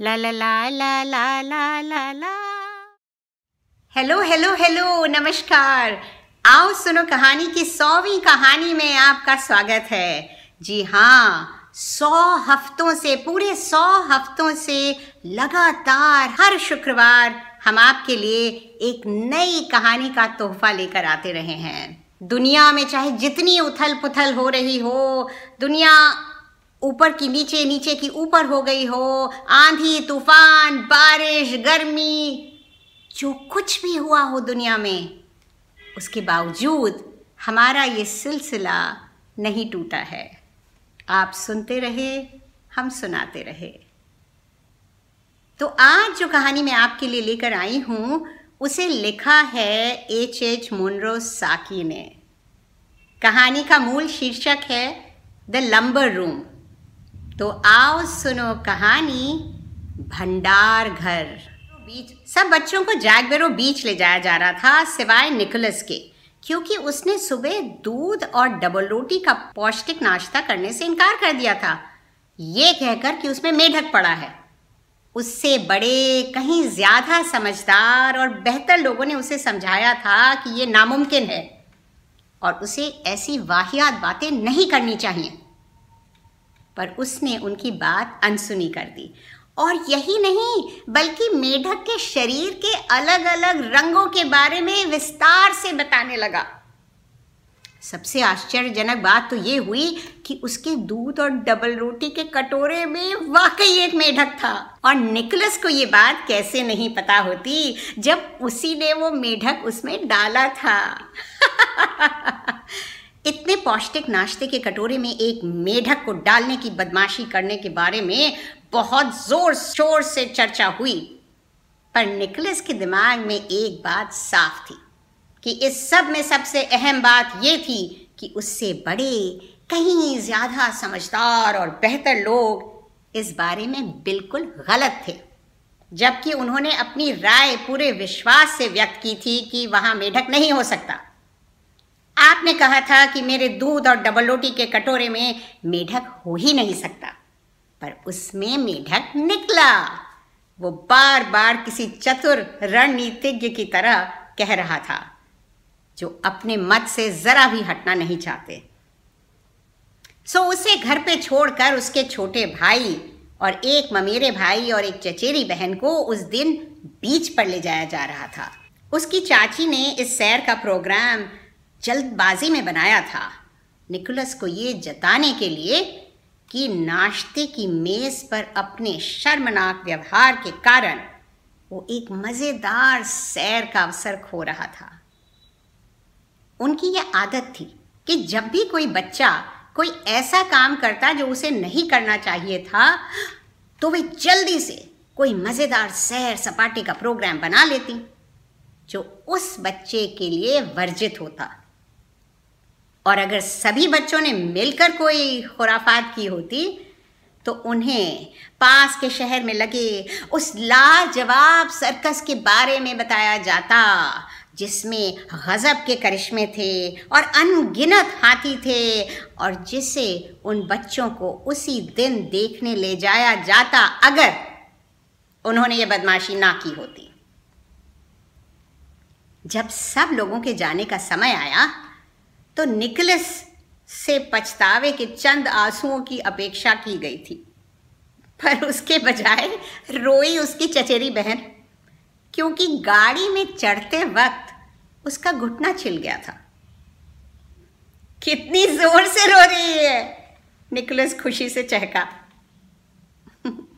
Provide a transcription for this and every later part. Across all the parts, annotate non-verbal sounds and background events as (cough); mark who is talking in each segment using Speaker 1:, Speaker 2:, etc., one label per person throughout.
Speaker 1: ला ला ला ला ला ला ला ला हेलो हेलो हेलो नमस्कार। आओ सुनो कहानी की सौवीं कहानी में आपका स्वागत है। जी हाँ सौ हफ्तों से, पूरे सौ हफ्तों से लगातार हर शुक्रवार हम आपके लिए एक नई कहानी का तोहफा लेकर आते रहे हैं। दुनिया में चाहे जितनी उथल पुथल हो रही हो, दुनिया ऊपर की नीचे नीचे की ऊपर हो गई हो। आंधी, तूफ़ान, बारिश, गर्मी, जो कुछ भी हुआ हो दुनिया में, उसके बावजूद हमारा ये सिलसिला नहीं टूटा है। आप सुनते रहे, हम सुनाते रहे। तो आज जो कहानी मैं आपके लिए लेकर आई हूँ, उसे लिखा है एच. एच. मुनरो साकी ने। कहानी का मूल शीर्षक है, द लंबर रूम। तो आओ सुनो कहानी भंडार घर बीच, सब बच्चों को जैक बेरो बीच ले जाया जा रहा था सिवाय निकोलस के, क्योंकि उसने सुबह दूध और डबल रोटी का पौष्टिक नाश्ता करने से इनकार कर दिया था। ये कहकर कि उसमें मेढक पड़ा है। उससे बड़े, कहीं ज़्यादा समझदार और बेहतर लोगों ने उसे समझाया था कि ये नामुमकिन है और उसे ऐसी वाहियात बातें नहीं करनी चाहिए। पर उसने उनकी बात अनसुनी कर दी। और यही नहीं, बल्कि मेढक के शरीर के अलग अलग रंगों के बारे में विस्तार से बताने लगा। सबसे आश्चर्यजनक बात तो ये हुई कि उसके दूध और डबल रोटी के कटोरे में वाकई एक मेढक था। और निकलस को ये बात कैसे नहीं पता होती जब उसी ने वो मेढक उसमें डाला था। (laughs) इतने पौष्टिक नाश्ते के कटोरे में एक मेढक को डालने की बदमाशी करने के बारे में बहुत ज़ोर शोर से चर्चा हुई। पर निकलस के दिमाग में एक बात साफ़ थी कि इस सब में सबसे अहम बात यह थी कि उससे बड़े, कहीं ज़्यादा समझदार और बेहतर लोग इस बारे में बिल्कुल गलत थे। जबकि उन्होंने अपनी राय पूरे विश्वास से व्यक्त की थी कि वहाँ मेढक नहीं हो सकता। आपने कहा था कि मेरे दूध और डबल रोटी के कटोरे में मेढक हो ही नहीं सकता। पर उसमें मेढक निकला। वो बार बार किसी चतुर रणनीतिज्ञ की तरह कह रहा था, जो अपने मत से जरा भी हटना नहीं चाहते। सो उसे घर पे छोड़कर उसके छोटे भाई और एक ममेरे भाई और एक चचेरी बहन को उस दिन बीच पर ले जाया जा रहा था। उसकी चाची ने इस सैर का प्रोग्राम जल्दबाजी में बनाया था। निकोलस को ये जताने के लिए कि नाश्ते की मेज पर अपने शर्मनाक व्यवहार के कारण वो एक मज़ेदार सैर का अवसर खो रहा था। उनकी यह आदत थी कि जब भी कोई बच्चा कोई ऐसा काम करता जो उसे नहीं करना चाहिए था तो वे जल्दी से कोई मज़ेदार सैर सपाटे का प्रोग्राम बना लेती, जो उस बच्चे के लिए वर्जित होता। और अगर सभी बच्चों ने मिलकर कोई खुराफात की होती तो उन्हें पास के शहर में लगे उस लाजवाब सर्कस के बारे में बताया जाता, जिसमें गज़ब के करिश्मे थे और अनगिनत हाथी थे और जिसे उन बच्चों को उसी दिन देखने ले जाया जाता अगर उन्होंने ये बदमाशी ना की होती। जब सब लोगों के जाने का समय आया तो निकलस से पछतावे के चंद आंसुओं की अपेक्षा की गई थी। पर उसके बजाय रोई उसकी चचेरी बहन, क्योंकि गाड़ी में चढ़ते वक्त उसका घुटना छिल गया था। कितनी ज़ोर से रो रही है, निकोलस खुशी से चहका। (laughs)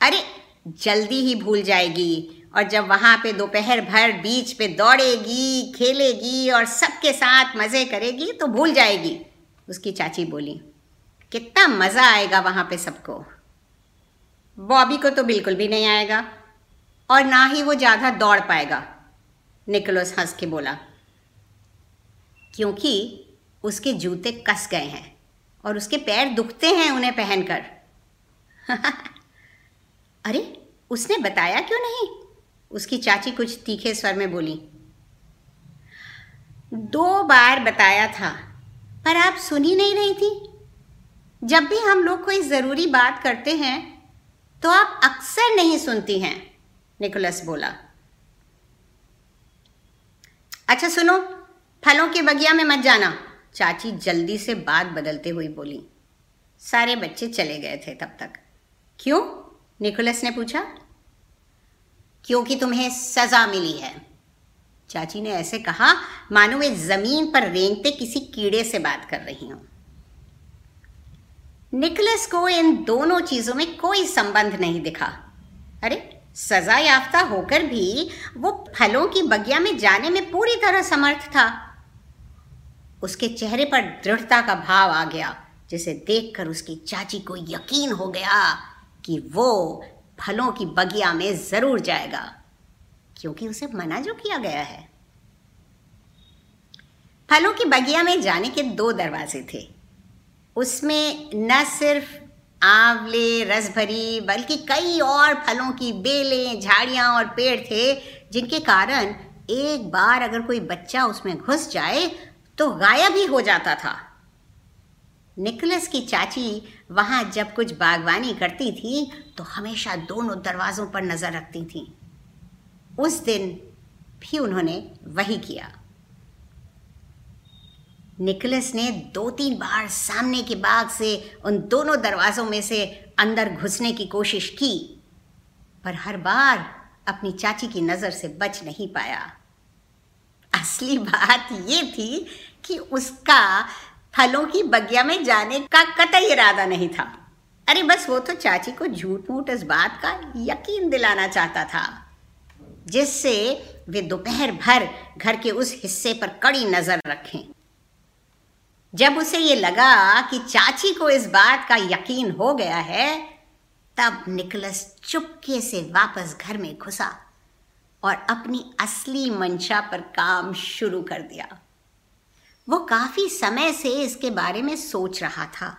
Speaker 1: अरे, जल्दी ही भूल जाएगी। और जब वहाँ पे दोपहर भर बीच पे दौड़ेगी, खेलेगी और सबके साथ मज़े करेगी तो भूल जाएगी। उसकी चाची बोली, कितना मज़ा आएगा वहाँ पे सबको। बॉबी को तो बिल्कुल भी नहीं आएगा और ना ही वो ज़्यादा दौड़ पाएगा। निकोलस हंस के बोला, क्योंकि उसके जूते कस गए हैं और उसके पैर दुखते हैं उन्हें पहनकर। (laughs) अरे, उसने बताया क्यों नहीं? उसकी चाची कुछ तीखे स्वर में बोली, दो बार बताया था, पर आप सुन ही नहीं रही थी। जब भी हम लोग कोई ज़रूरी बात करते हैं तो आप अक्सर नहीं सुनती हैं, निकोलस बोला। अच्छा सुनो, फलों के बगिया में मत जाना, चाची जल्दी से बात बदलते हुई बोली। सारे बच्चे चले गए थे तब तक। क्यों? निकोलस ने पूछा। क्योंकि तुम्हें सजा मिली है। चाची ने ऐसे कहा, मानो वे ज़मीन पर रेंगते किसी कीड़े से बात कर रही हूँ। निकलस को इन दोनों चीज़ों में कोई संबंध नहीं दिखा। अरे, सजा याफ्ता होकर भी वो फलों की बगिया में जाने में पूरी तरह समर्थ था। उसके चेहरे पर दृढ़ता का भाव आ गया, जिसे देखकर उसकी चाची को यकीन हो गया कि वो फलों की बगिया में ज़रूर जाएगा, क्योंकि उसे मना जो किया गया है। फलों की बगिया में जाने के दो दरवाजे थे। उसमें न सिर्फ़ आंवले, रसभरी, बल्कि कई और फलों की बेलें, झाड़ियाँ और पेड़ थे, जिनके कारण एक बार अगर कोई बच्चा उसमें घुस जाए तो गायब ही हो जाता था। निकलस की चाची वहाँ जब कुछ बागवानी करती थी तो हमेशा दोनों दरवाज़ों पर नज़र रखती थी। उस दिन भी उन्होंने वही किया। निकलस ने दो तीन बार सामने के बाग से उन दोनों दरवाज़ों में से अंदर घुसने की कोशिश की, पर हर बार अपनी चाची की नज़र से बच नहीं पाया। असली बात ये थी कि उसका फलों की बगिया में जाने का कतई इरादा नहीं था। अरे बस वो तो चाची को झूठ मूठ इस बात का यकीन दिलाना चाहता था, जिससे वे दोपहर भर घर के उस हिस्से पर कड़ी नज़र रखें। जब उसे ये लगा कि चाची को इस बात का यकीन हो गया है, तब निकलस चुपके से वापस घर में घुसा और अपनी असली मंशा पर काम शुरू कर दिया। वो काफ़ी समय से इसके बारे में सोच रहा था।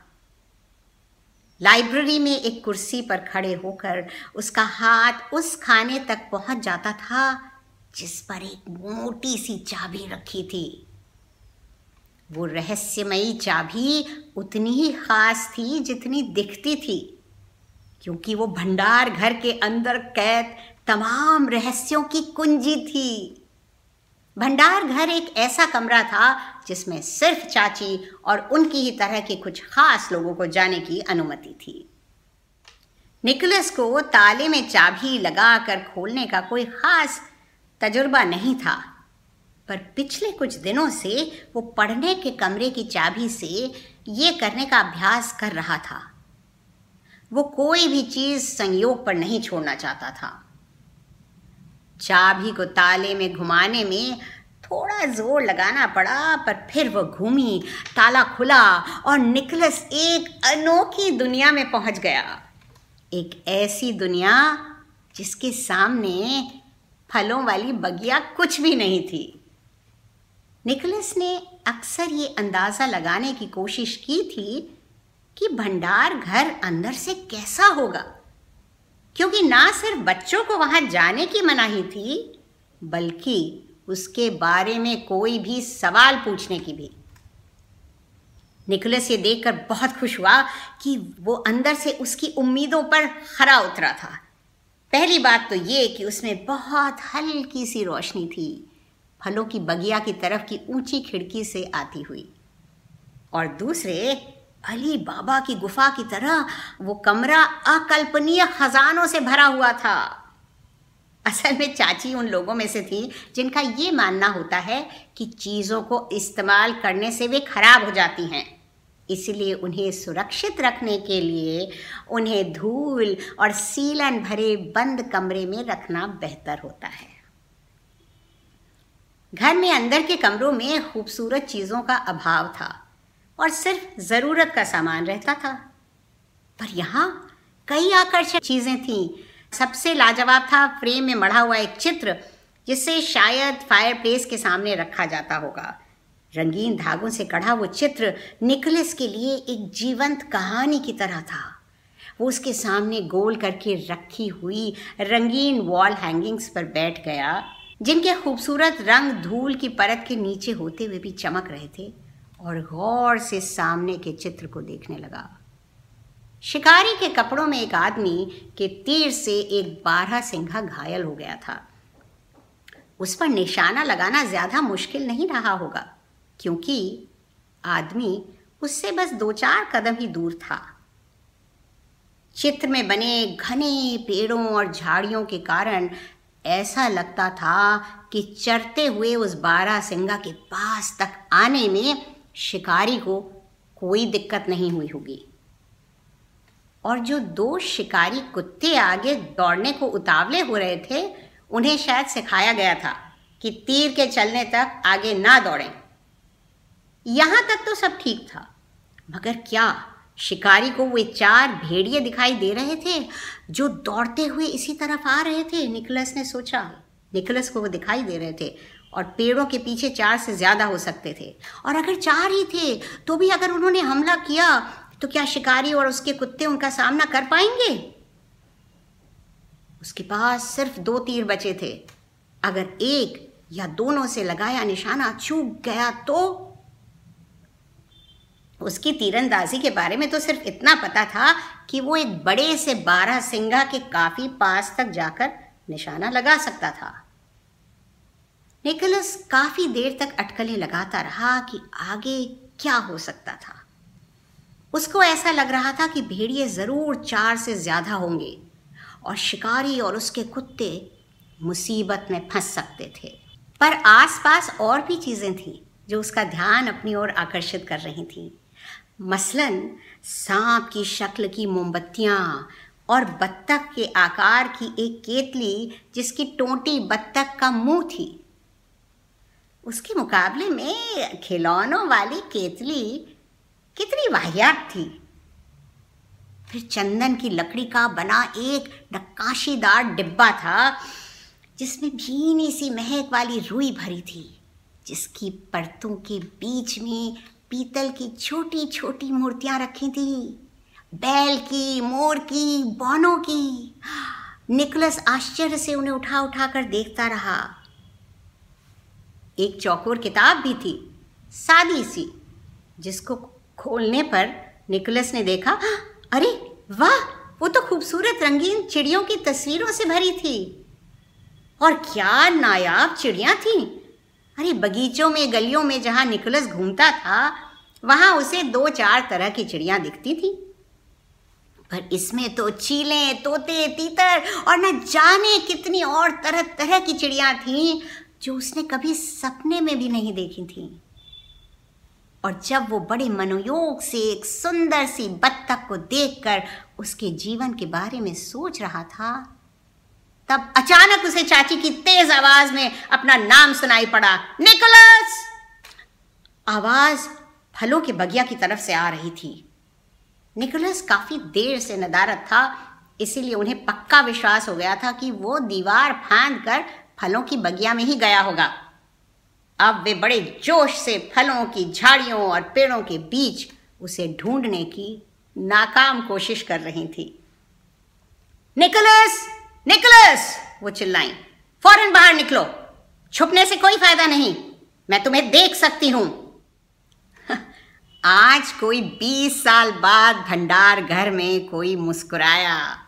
Speaker 1: लाइब्रेरी में एक कुर्सी पर खड़े होकर उसका हाथ उस खाने तक पहुँच जाता था, जिस पर एक मोटी सी चाबी रखी थी। वो रहस्यमयी चाबी उतनी ही खास थी जितनी दिखती थी, क्योंकि वो भंडार घर के अंदर कैद तमाम रहस्यों की कुंजी थी। भंडार घर एक ऐसा कमरा था जिसमें सिर्फ़ चाची और उनकी ही तरह के कुछ खास लोगों को जाने की अनुमति थी। निकलस को ताले में चाबी लगाकर खोलने का कोई खास तजुर्बा नहीं था, पर पिछले कुछ दिनों से वो पढ़ने के कमरे की चाबी से ये करने का अभ्यास कर रहा था। वो कोई भी चीज़ संयोग पर नहीं छोड़ना चाहता था। चाबी को ताले में घुमाने में थोड़ा ज़ोर लगाना पड़ा, पर फिर वो घूमी, ताला खुला और निकलस एक अनोखी दुनिया में पहुँच गया। एक ऐसी दुनिया जिसके सामने फलों वाली बगिया कुछ भी नहीं थी। निकलस ने अक्सर ये अंदाज़ा लगाने की कोशिश की थी कि भंडार घर अंदर से कैसा होगा। क्योंकि ना सिर्फ़ बच्चों को वहाँ जाने की मनाही थी, बल्कि उसके बारे में कोई भी सवाल पूछने की भी। निकोलस ये देखकर बहुत खुश हुआ कि वो अंदर से उसकी उम्मीदों पर खरा उतरा था। पहली बात तो ये कि उसमें बहुत हल्की सी रोशनी थी, फलों की बगिया की तरफ़ की ऊँची खिड़की से आती हुई। और दूसरे अली बाबा की गुफा की तरह वो कमरा अकल्पनीय खजानों से भरा हुआ था। असल में चाची उन लोगों में से थी जिनका ये मानना होता है कि चीज़ों को इस्तेमाल करने से वे खराब हो जाती हैं। इसलिए उन्हें सुरक्षित रखने के लिए उन्हें धूल और सीलन भरे बंद कमरे में रखना बेहतर होता है। घर में अंदर के कमरों में खूबसूरत चीज़ों का अभाव था। और सिर्फ़ ज़रूरत का सामान रहता था। पर यहाँ कई आकर्षक चीज़ें थीं। सबसे लाजवाब था फ्रेम में मढ़ा हुआ एक चित्र, जिसे शायद फायरप्लेस के सामने रखा जाता होगा। रंगीन धागों से कढ़ा वो चित्र निकलस के लिए एक जीवंत कहानी की तरह था। वो उसके सामने गोल करके रखी हुई रंगीन वॉल हैंगिंग्स पर बैठ गया, जिनके खूबसूरत रंग धूल की परत के नीचे होते हुए भी चमक रहे थे। और गौर से सामने के चित्र को देखने लगा। शिकारी के कपड़ों में एक आदमी के तीर से एक बारह सिंघा घायल हो गया था। उस पर निशाना लगाना ज़्यादा मुश्किल नहीं रहा होगा, क्योंकि आदमी उससे बस दो चार कदम ही दूर था। चित्र में बने घने पेड़ों और झाड़ियों के कारण ऐसा लगता था कि चरते हुए उस बारह सिंगा के पास तक आने में शिकारी को कोई दिक्कत नहीं हुई होगी। और जो दो शिकारी कुत्ते आगे दौड़ने को उतावले हो रहे थे, उन्हें शायद सिखाया गया था कि तीर के चलने तक आगे ना दौड़ें। यहाँ तक तो सब ठीक था, मगर क्या शिकारी को वे चार भेड़िए दिखाई दे रहे थे जो दौड़ते हुए इसी तरफ़ आ रहे थे? निकलस ने सोचा। निकलस को वो दिखाई दे रहे थे। और पेड़ों के पीछे चार से ज़्यादा हो सकते थे। और अगर चार ही थे तो भी अगर उन्होंने हमला किया तो क्या शिकारी और उसके कुत्ते उनका सामना कर पाएँगे? उसके पास सिर्फ़ दो तीर बचे थे। अगर एक या दोनों से लगाया निशाना चूक गया तो उसकी तीरंदाजी के बारे में तो सिर्फ़ इतना पता था कि वो एक बड़े से बारह सिंगा के काफ़ी पास तक जाकर निशाना लगा सकता था। निकोलस काफ़ी देर तक अटकलें लगाता रहा कि आगे क्या हो सकता था। उसको ऐसा लग रहा था कि भेड़िए ज़रूर चार से ज़्यादा होंगे और शिकारी और उसके कुत्ते मुसीबत में फंस सकते थे। पर आसपास और भी चीज़ें थीं जो उसका ध्यान अपनी ओर आकर्षित कर रही थीं। मसलन, सांप की शक्ल की मोमबत्तियाँ और बत्तख के आकार की एक केतली जिसकी टोटी बत्तख का मुँह थी। उसके मुकाबले में खिलौनों वाली केतली कितनी वाहियात थी। फिर चंदन की लकड़ी का बना एक नक्काशीदार डिब्बा था, जिसमें भीनी सी महक वाली रुई भरी थी, जिसकी परतों के बीच में पीतल की छोटी छोटी मूर्तियाँ रखी थी। बैल की, मोर की, बौनों की। निकलस आश्चर्य से उन्हें उठा उठा कर देखता रहा। एक चौकोर किताब भी थी, सादी सी, जिसको खोलने पर निकलस ने देखा, अरे वाह, वो तो खूबसूरत रंगीन चिड़ियों की तस्वीरों से भरी थी। और क्या नायाब चिड़िया थी। अरे बगीचों में, गलियों में जहाँ निकलस घूमता था, वहाँ उसे दो चार तरह की चिड़िया दिखती थी। पर इसमें तो चीले, तोते, तीतर और न जाने कितनी और तरह तरह की चिड़िया थीं। जो उसने कभी सपने में भी नहीं देखी थी। और जब वो बड़े मनोयोग से एक सुंदर सी बत्तख को देखकर उसके जीवन के बारे में सोच रहा था, तब अचानक उसे चाची की तेज आवाज़ में अपना नाम सुनाई पड़ा, निकोलस! आवाज़ फलों के बगिया की तरफ़ से आ रही थी। निकोलस काफ़ी देर से नदारत था, इसीलिए उन्हें पक्का विश्वास हो गया था कि वो दीवार फांद कर फलों की बगिया में ही गया होगा। अब वे बड़े जोश से फलों की झाड़ियों और पेड़ों के बीच उसे ढूँढने की नाकाम कोशिश कर रही थी। निकोलस! निकोलस! वो चिल्लाई। फ़ौरन बाहर निकलो। छुपने से कोई फ़ायदा नहीं। मैं तुम्हें देख सकती हूँ। (laughs) आज कोई बीस साल बाद भंडार घर में कोई मुस्कुराया।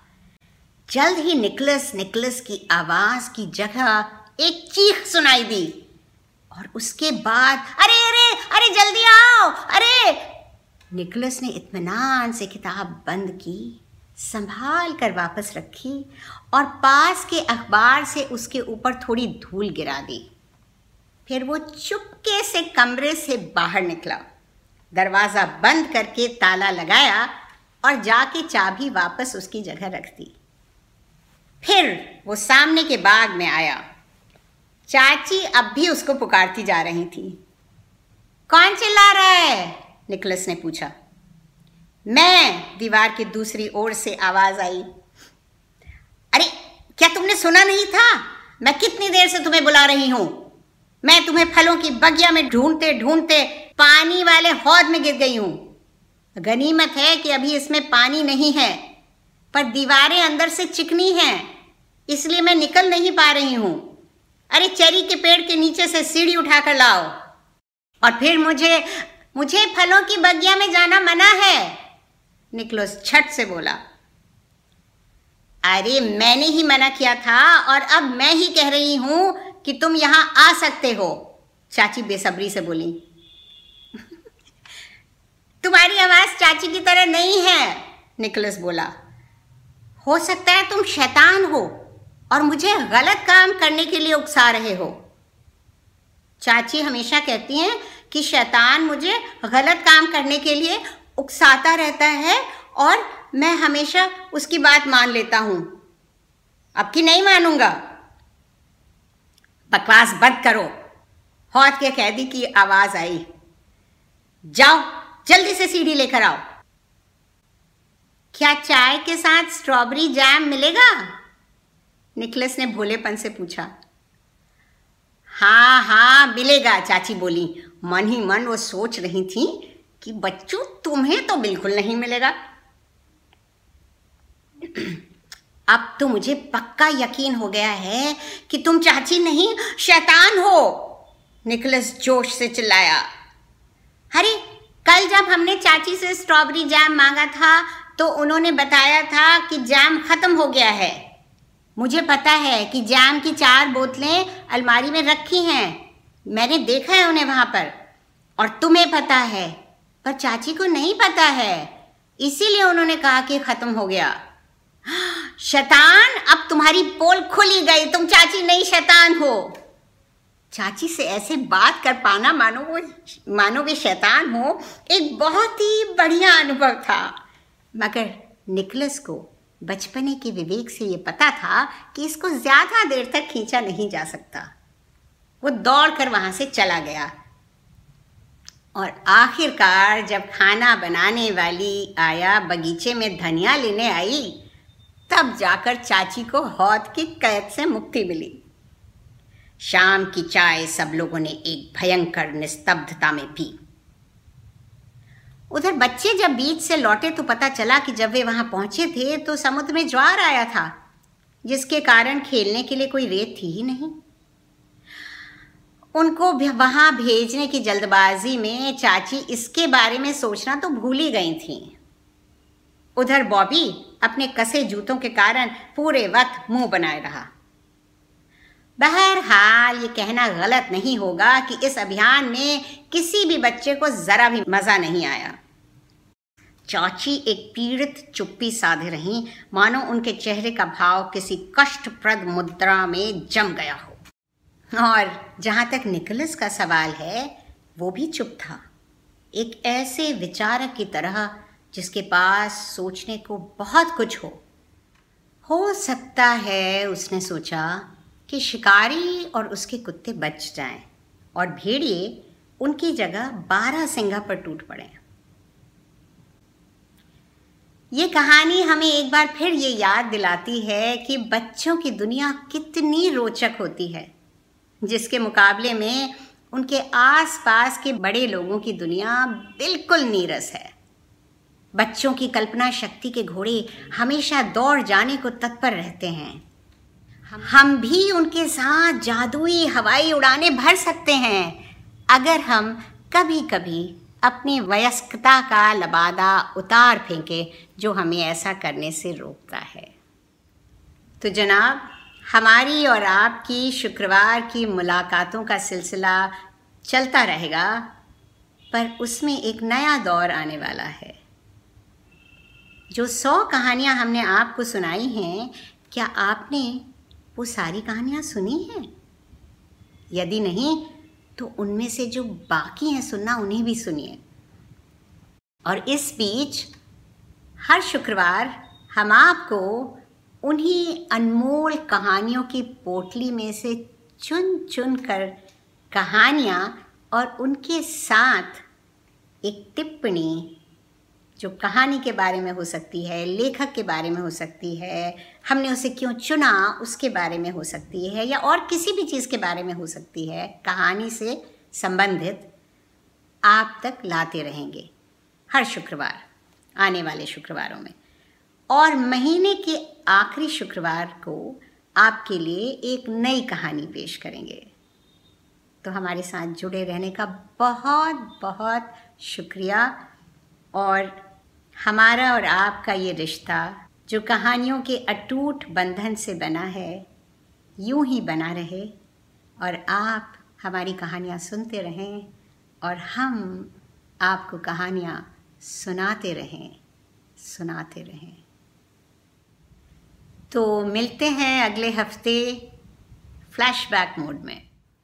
Speaker 1: जल्द ही निकलस निकलस की आवाज़ की जगह एक चीख सुनाई दी। और उसके बाद, अरे अरे अरे, जल्दी आओ, अरे। निकलस ने इत्मीनान से किताब बंद की, संभाल कर वापस रखी और पास के अखबार से उसके ऊपर थोड़ी धूल गिरा दी। फिर वो चुपके से कमरे से बाहर निकला। दरवाज़ा बंद करके ताला लगाया और जाके चाबी वापस उसकी जगह रख दी। फिर वो सामने के बाग में आया। चाची अब भी उसको पुकारती जा रही थी। कौन चिल्ला रहा है? निकलस ने पूछा। मैं, दीवार की दूसरी ओर से आवाज़ आई। अरे, क्या तुमने सुना नहीं था? मैं कितनी देर से तुम्हें बुला रही हूँ। मैं तुम्हें फलों की बगिया में ढूंढते ढूंढते पानी वाले हौद में गिर गई हूँ। गनीमत है कि अभी इसमें पानी नहीं है, पर दीवारें अंदर से चिकनी हैं। इसलिए मैं निकल नहीं पा रही हूँ। अरे चेरी के पेड़ के नीचे से सीढ़ी उठाकर लाओ। और फिर मुझे मुझे फलों की बगिया में जाना मना है, निकलोस छट से बोला। अरे मैंने ही मना किया था और अब मैं ही कह रही हूँ कि तुम यहाँ आ सकते हो, चाची बेसब्री से बोली। तुम्हारी आवाज़ चाची की तरह नहीं है, निकलस बोला। हो सकता है तुम शैतान हो। और मुझे गलत काम करने के लिए उकसा रहे हो। चाची हमेशा कहती हैं कि शैतान मुझे गलत काम करने के लिए उकसाता रहता है और मैं हमेशा उसकी बात मान लेता हूँ। अब की नहीं मानूँगा। बकवास बंद करो। हौत के कैदी की आवाज़ आई। जाओ, जल्दी से सीढ़ी लेकर आओ। क्या चाय के साथ स्ट्रॉबेरी जैम मिलेगा? निकलस ने भोलेपन से पूछा हाँ हाँ मिलेगा, चाची बोली। मन ही मन वो सोच रही थी कि बच्चों, तुम्हें तो बिल्कुल नहीं मिलेगा। (clears throat) अब तो मुझे पक्का यकीन हो गया है कि तुम चाची नहीं, शैतान हो, निकलस जोश से चिल्लाया। अरे, कल जब हमने चाची से स्ट्रॉबेरी जैम मांगा था तो उन्होंने बताया था कि जैम खत्म हो गया है। मुझे पता है कि जैम की चार बोतलें अलमारी में रखी हैं। मैंने देखा है उन्हें वहाँ पर। और तुम्हें पता है, पर चाची को नहीं पता है। इसीलिए उन्होंने कहा कि खत्म हो गया। शैतान, अब तुम्हारी पोल खुली गई। तुम चाची नहीं शैतान हो। चाची से ऐसे बात कर पाना, मानो वो, मानो वे शैतान हो, एक बहुत ही बढ़िया अनुभव था। मगर निकलस को बचपने के विवेक से ये पता था कि इसको ज़्यादा देर तक खींचा नहीं जा सकता। वो दौड़ कर वहाँ से चला गया। और आखिरकार जब खाना बनाने वाली आया, बगीचे में धनिया लेने आई, तब जाकर चाची को हौद की कैद से मुक्ति मिली। शाम की चाय सब लोगों ने एक भयंकर निस्तब्धता में पी। उधर बच्चे जब बीच से लौटे तो पता चला कि जब वे वहाँ पहुँचे थे तो समुद्र में ज्वार आया था, जिसके कारण खेलने के लिए कोई रेत थी ही नहीं। उनको वहाँ भेजने की जल्दबाजी में चाची इसके बारे में सोचना तो भूल ही गई थी। उधर बॉबी अपने कसे जूतों के कारण पूरे वक्त मुँह बनाए रहा। बहरहाल ये कहना गलत नहीं होगा कि इस अभियान में किसी भी बच्चे को जरा भी मज़ा नहीं आया। चाची एक पीड़ित चुप्पी साधे रही। मानो उनके चेहरे का भाव किसी कष्टप्रद मुद्रा में जम गया हो। और जहाँ तक निकलस का सवाल है, वो भी चुप था। एक ऐसे विचारक की तरह, जिसके पास सोचने को बहुत कुछ हो। हो सकता है उसने सोचा कि शिकारी और उसके कुत्ते बच जाएँ, और भेड़िए उनकी जगह बारह सिंगा पर टूट पड़े ये कहानी हमें एक बार फिर ये याद दिलाती है कि बच्चों की दुनिया कितनी रोचक होती है, जिसके मुकाबले में उनके आसपास के बड़े लोगों की दुनिया बिल्कुल नीरस है। बच्चों की कल्पना शक्ति के घोड़े हमेशा दौड़ जाने को तत्पर रहते हैं। हम भी उनके साथ जादुई हवाई उड़ाने भर सकते हैं, अगर हम कभी कभी अपनी वयस्कता का लबादा उतार फेंके, जो हमें ऐसा करने से रोकता है। तो जनाब, हमारी और आपकी शुक्रवार की मुलाकातों का सिलसिला चलता रहेगा, पर उसमें एक नया दौर आने वाला है। जो सौ कहानियाँ हमने आपको सुनाई हैं, क्या आपने वो सारी कहानियाँ सुनी हैं? यदि नहीं तो उनमें से जो बाकी हैं, सुनना, उन्हें भी सुनिए। और इस बीच हर शुक्रवार हम आपको उन्हीं अनमोल कहानियों की पोटली में से चुन चुन कर कहानियाँ और उनके साथ एक टिप्पणी जो कहानी के बारे में हो सकती है, लेखक के बारे में हो सकती है, हमने उसे क्यों चुना उसके बारे में हो सकती है या और किसी भी चीज़ के बारे में हो सकती है, कहानी से संबंधित आप तक लाते रहेंगे। हर शुक्रवार, आने वाले शुक्रवारों में। और महीने के आखिरी शुक्रवार को आपके लिए एक नई कहानी पेश करेंगे। तो हमारे साथ जुड़े रहने का बहुत बहुत शुक्रिया और हमारा और आपका ये रिश्ता, जो कहानियों के अटूट बंधन से बना है, यूँ ही बना रहे, और आप हमारी कहानियाँ सुनते रहें, और हम आपको कहानियाँ सुनाते रहें सुनाते रहें। तो मिलते हैं अगले हफ़्ते फ्लैशबैक मोड में।